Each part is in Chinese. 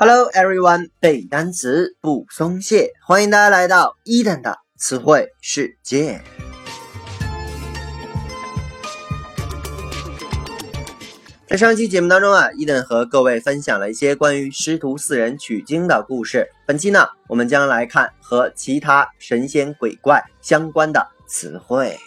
Hello everyone，背单词不松懈，欢迎大家来到伊登的词汇世界。在上期节目当中啊，伊登和各位分享了一些关于师徒四人取经的故事。本期呢，我们将来看和其他神仙鬼怪相关的词汇。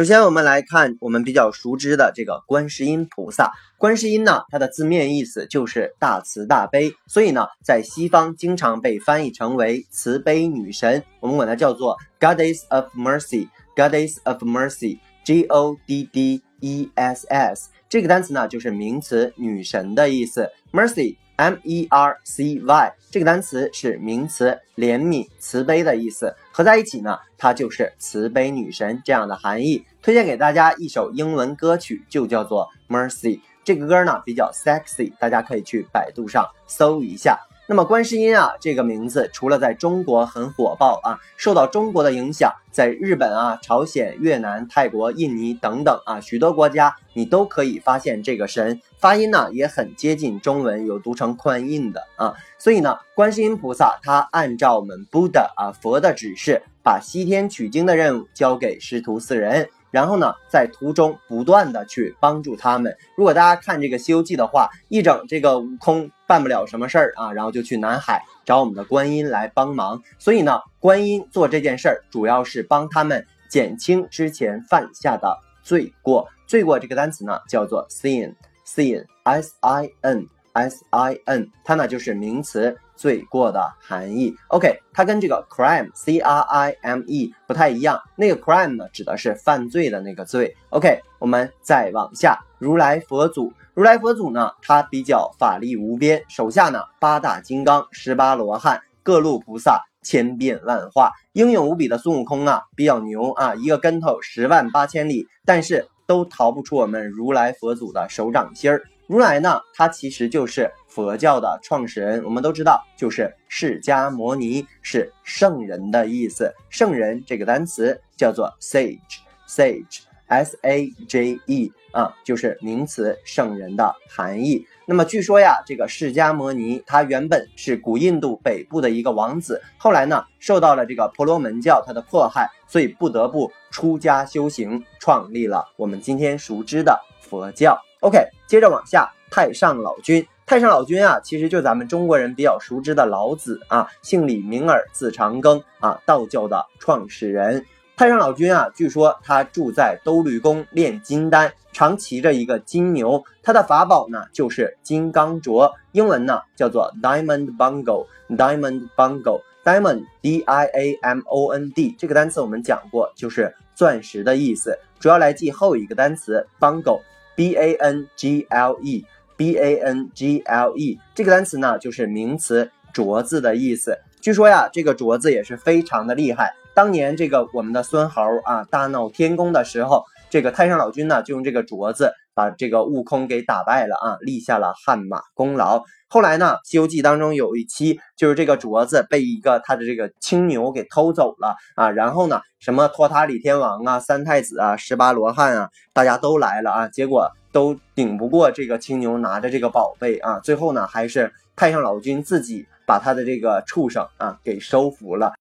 首先，我们来看我们比较熟知的这个观世音菩萨。观世音呢，它的字面意思就是大慈大悲，所以呢，在西方经常被翻译成为慈悲女神。我们管它叫做 Goddess of Mercy，Goddess of Mercy，G O D D E S S。这个单词呢，就是名词女神的意思。Mercy。M E R C Y 这个单词是名词，怜悯、慈悲的意思，合在一起呢，它就是慈悲女神这样的含义。推荐给大家一首英文歌曲，就叫做 Mercy。这个歌呢比较 sexy，大家可以去百度上搜一下。那么观世音啊，这个名字除了在中国很火爆啊，受到中国的影响，在日本啊、朝鲜、越南、泰国、印尼等等啊许多国家，你都可以发现这个神发音呢也很接近中文，有读成宽印的啊。所以呢，观世音菩萨他按照我们 Buddha 啊佛的指示，把西天取经的任务交给师徒四人。然后呢，在途中不断的去帮助他们。如果大家看这个《西游记》的话，一整这个悟空办不了什么事儿啊，然后就去南海找我们的观音来帮忙。所以呢，观音做这件事儿，主要是帮他们减轻之前犯下的罪过。罪过这个单词呢，叫做 sin，sin，s i n，s i n，它呢就是名词。罪过的含义，OK，它跟这个 crime，c r i m e 不太一样。那个 crime 呢，指的是犯罪的那个罪。OK，我们再往下，如来佛祖，如来佛祖呢，他比较法力无边，手下呢八大金刚、十八罗汉、各路菩萨，千变万化，英勇无比的孙悟空啊，比较牛啊，一个跟头十万八千里，但是都逃不出我们如来佛祖的手掌心儿。如来呢，他其实就是佛教的创始人。我们都知道，就是释迦摩尼，是圣人的意思。圣人这个单词叫做 sage，sage，s a j e 啊，就是名词圣人的含义。那么据说呀，这个释迦摩尼他原本是古印度北部的一个王子，后来呢，受到了这个婆罗门教他的迫害，所以不得不出家修行，创立了我们今天熟知的佛教。OK，接着往下，太上老君。太上老君啊，其实就咱们中国人比较熟知的老子啊，姓李名耳，字长庚啊，道教的创始人。太上老君啊，据说他住在兜率宫炼金丹，常骑着一个金牛。他的法宝呢，就是金刚镯，英文呢叫做 Diamond Bangle，Diamond Bangle，Diamond D I A M O N D 这个单词我们讲过，就是钻石的意思。主要来记后一个单词 Bangle。B a n g l e b a n g l e 这个单词呢，就是名词镯子的意思。据说呀，这个镯子也是非常的厉害。当年这个我们的孙猴啊大闹天宫的时候，这个太上老君呢就用这个镯子把这个悟空给打败了啊，立下了汗马功劳。后来呢，《西游记》当中有一期，就是这个镯子被一个他的这个青牛给偷走了啊。然后呢，什么托塔李天王啊、三太子啊、十八罗汉啊，大家都来了啊，结果都顶不过这个青牛拿着这个宝贝啊。最后呢，还是太上老君自己把他的这个畜生啊给收服了。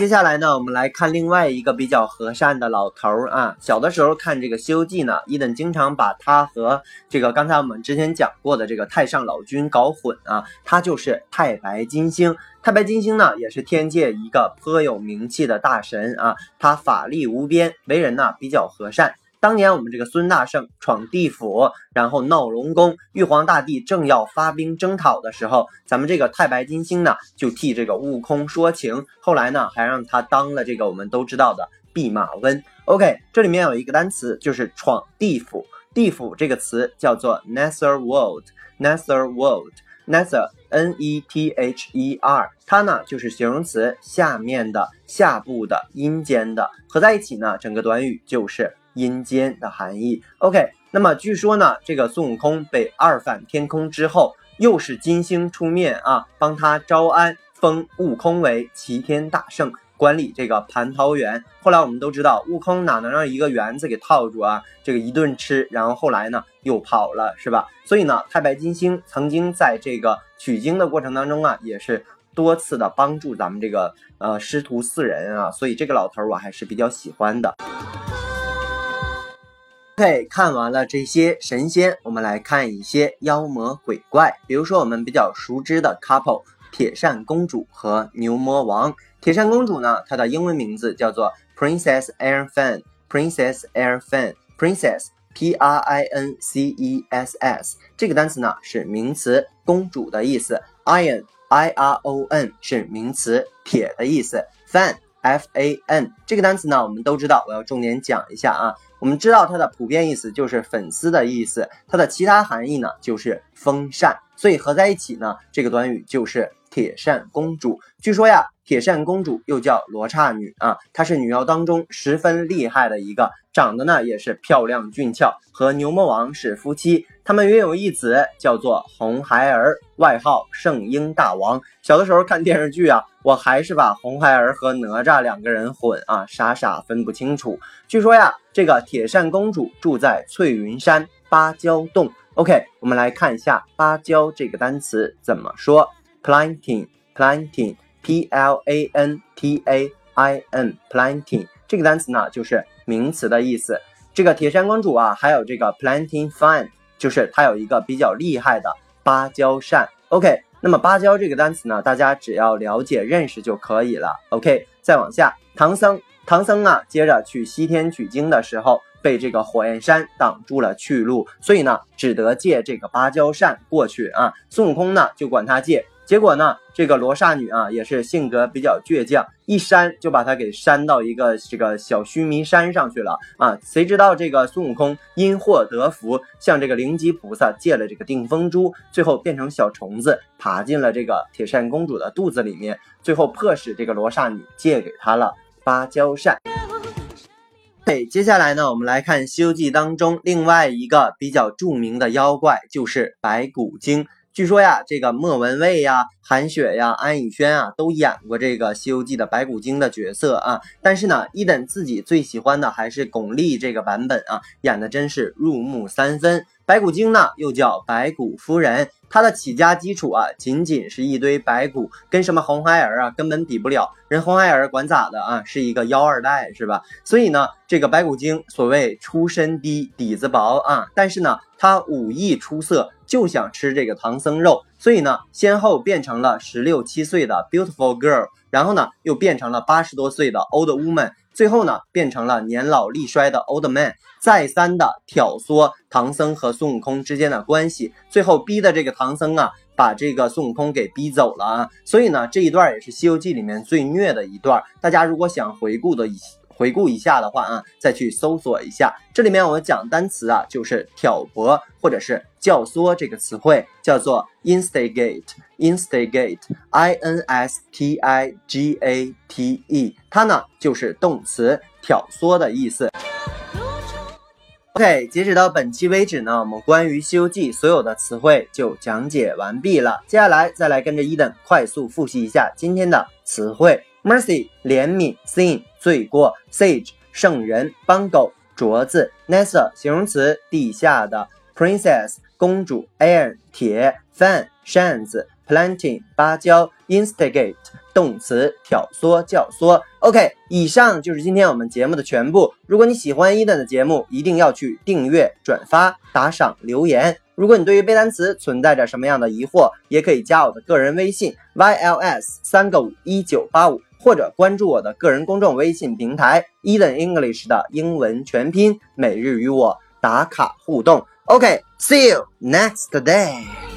接下来呢，我们来看另外一个比较和善的老头儿啊。小的时候看这个《西游记》呢，伊登经常把他和这个刚才我们之前讲过的这个太上老君搞混啊。他就是太白金星。太白金星呢，也是天界一个颇有名气的大神啊。他法力无边，为人呢比较和善。当年我们这个孙大圣闯地府，然后闹龙宫，玉皇大帝正要发兵征讨的时候，咱们这个太白金星呢，就替这个悟空说情，后来呢，还让他当了这个我们都知道的弼马温。OK，这里面有一个单词，就是闯地府。地府这个词叫做 nether world，nether world，nether n e t h e r，它呢就是形容词，下面的、下部的、阴间的，合在一起呢，整个短语就是。阴间的含义。OK，那么据说呢，这个孙悟空被二反天空之后，又是金星出面啊，帮他招安，封悟空为齐天大圣。管理这个蟠桃园。后来我们都知道，悟空哪能让一个园子给套住啊？这个一顿吃，然后后来呢又跑了，是吧？所以呢，太白金星曾经在这个取经的过程当中啊，也是多次的帮助咱们这个呃师徒四人啊，所以这个老头我还是比较喜欢的。OK，看完了这些神仙，我们来看一些妖魔鬼怪。比如说我们比较熟知的 couple，铁扇公主和牛魔王。铁扇公主呢，她的英文名字叫做 Princess Air Fan。Princess Air Fan，Princess P R I N C E S S 这个单词呢是名词，公主的意思。Iron I R O N 是名词，铁的意思。Fan F A N 这个单词呢，我们都知道，我要重点讲一下啊。我们知道它的普遍意思就是粉丝的意思，它的其他含义呢就是风扇，所以合在一起呢，这个短语就是铁扇公主。据说呀。铁扇公主又叫罗刹女啊，她是女妖当中十分厉害的一个，长得呢也是漂亮俊俏，和牛魔王是夫妻，他们约有一子，叫做红孩儿，外号圣婴大王。小的时候看电视剧啊，我还是把红孩儿和哪吒两个人混啊，傻傻分不清楚。据说呀，这个铁扇公主住在翠云山芭蕉洞。OK，我们来看一下芭蕉这个单词怎么说，planting，planting。P L A N T A I N，planting 这个单词呢，就是名词的意思。这个铁扇公主啊，还有这个 planting fan，就是它有一个比较厉害的芭蕉扇。OK，那么芭蕉这个单词呢，大家只要了解认识就可以了。OK，再往下，唐僧，唐僧啊，接着去西天取经的时候，被这个火焰山挡住了去路，所以呢，只得借这个芭蕉扇过去啊。孙悟空呢，就管他借。结果呢，这个罗刹女啊，也是性格比较倔强，一扇就把她给扇到一个这个小须弥山上去了啊！谁知道这个孙悟空因祸得福，向这个灵吉菩萨借了这个定风珠，最后变成小虫子，爬进了这个铁扇公主的肚子里面，最后迫使这个罗刹女借给他了芭蕉扇。对，接下来呢，我们来看《西游记》当中另外一个比较著名的妖怪，就是白骨精。据说呀，这个莫文蔚呀、韩雪呀、安以轩啊，都演过这个《西游记》的白骨精的角色啊。但是呢，伊登自己最喜欢的还是巩俐这个版本啊，演的真是入木三分。白骨精呢，又叫白骨夫人，她的起家基础啊，仅仅是一堆白骨，跟什么红孩儿啊根本比不了。人红孩儿管咋的啊，是一个妖二代是吧？所以呢，这个白骨精所谓出身低，底子薄啊，但是呢，她武艺出色。就想吃这个唐僧肉，所以呢，先后变成了十六七岁的 beautiful girl，然后呢，又变成了八十多岁的 old woman，最后呢，变成了年老力衰的 old man，再三的挑唆唐僧和孙悟空之间的关系，最后逼的这个唐僧啊，把这个孙悟空给逼走了啊。所以呢，这一段也是《西游记》里面最虐的一段。大家如果想回顾的。回顾一下的话啊，再去搜索一下，这里面我们讲单词啊，就是挑拨或者是教唆这个词汇，叫做 instigate，instigate，i n s t i g a t e，它呢就是动词挑唆的意思。OK，截止到本期为止呢，我们关于《西游记》所有的词汇就讲解完毕了。接下来再来跟着伊登快速复习一下今天的词汇。Mercy 怜悯，Sin 罪过，Sage 圣人，Bungo 镯子，Nessa 形容词地下的，Princess 公主，Air 铁，Fan 扇子，Planting 芭蕉，Instigate 动词挑唆教唆。OK，以上就是今天我们节目的全部。如果你喜欢伊登的节目，一定要去订阅、转发、打赏、留言。如果你对于背单词存在着什么样的疑惑，也可以加我的个人微信 yls 三个五一九八五。或者关注我的个人公众微信平台 Eden English 的英文全拼，每日与我打卡互动。OK，see you next day。